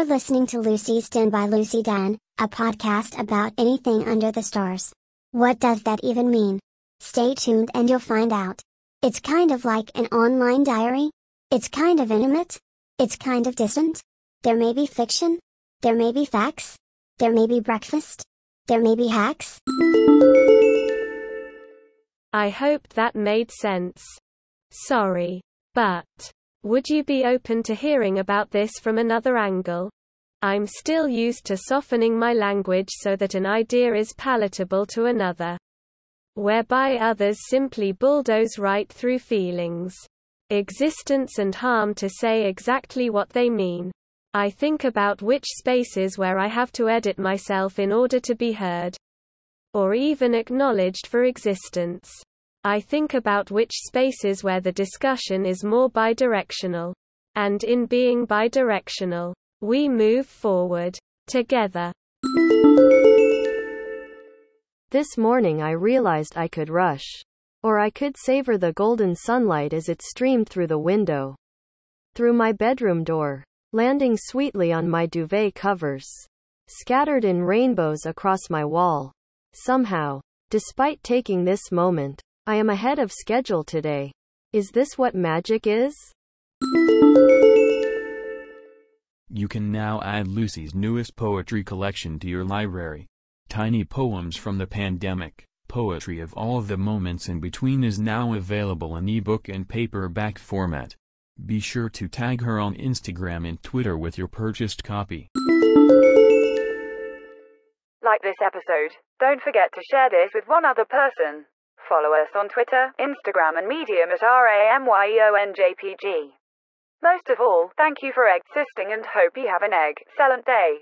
listening to Lucy's Den by Lucy Dan, a podcast about anything under the stars. What does that even mean? Stay tuned and you'll find out. It's kind of like an online diary. It's kind of intimate. It's kind of distant. There may be fiction. There may be facts. There may be breakfast. There may be hacks. I hope that made sense. Sorry. But, would you be open to hearing about this from another angle? I'm still used to softening my language so that an idea is palatable to another. Whereby others simply bulldoze right through feelings. Existence and harm to say exactly what they mean. I think about which spaces where I have to edit myself in order to be heard. Or even acknowledged for existence. I think about which spaces where the discussion is more bidirectional. And in being bidirectional, we move forward. Together. This morning I realized I could rush. Or I could savor the golden sunlight as it streamed through the window. Through my bedroom door. Landing sweetly on my duvet covers. Scattered in rainbows across my wall. Somehow. Despite taking this moment, I am ahead of schedule today. Is this what magic is? You can now add Lucy's newest poetry collection to your library. Tiny Poems from the Pandemic, Poetry of All the Moments in Between is now available in ebook and paperback format. Be sure to tag her on Instagram and Twitter with your purchased copy. Like this episode, don't forget to share this with one other person. Follow us on Twitter, Instagram, and Medium at RAMYEONJPG. Most of all, thank you for existing and hope you have an egg, excellent day.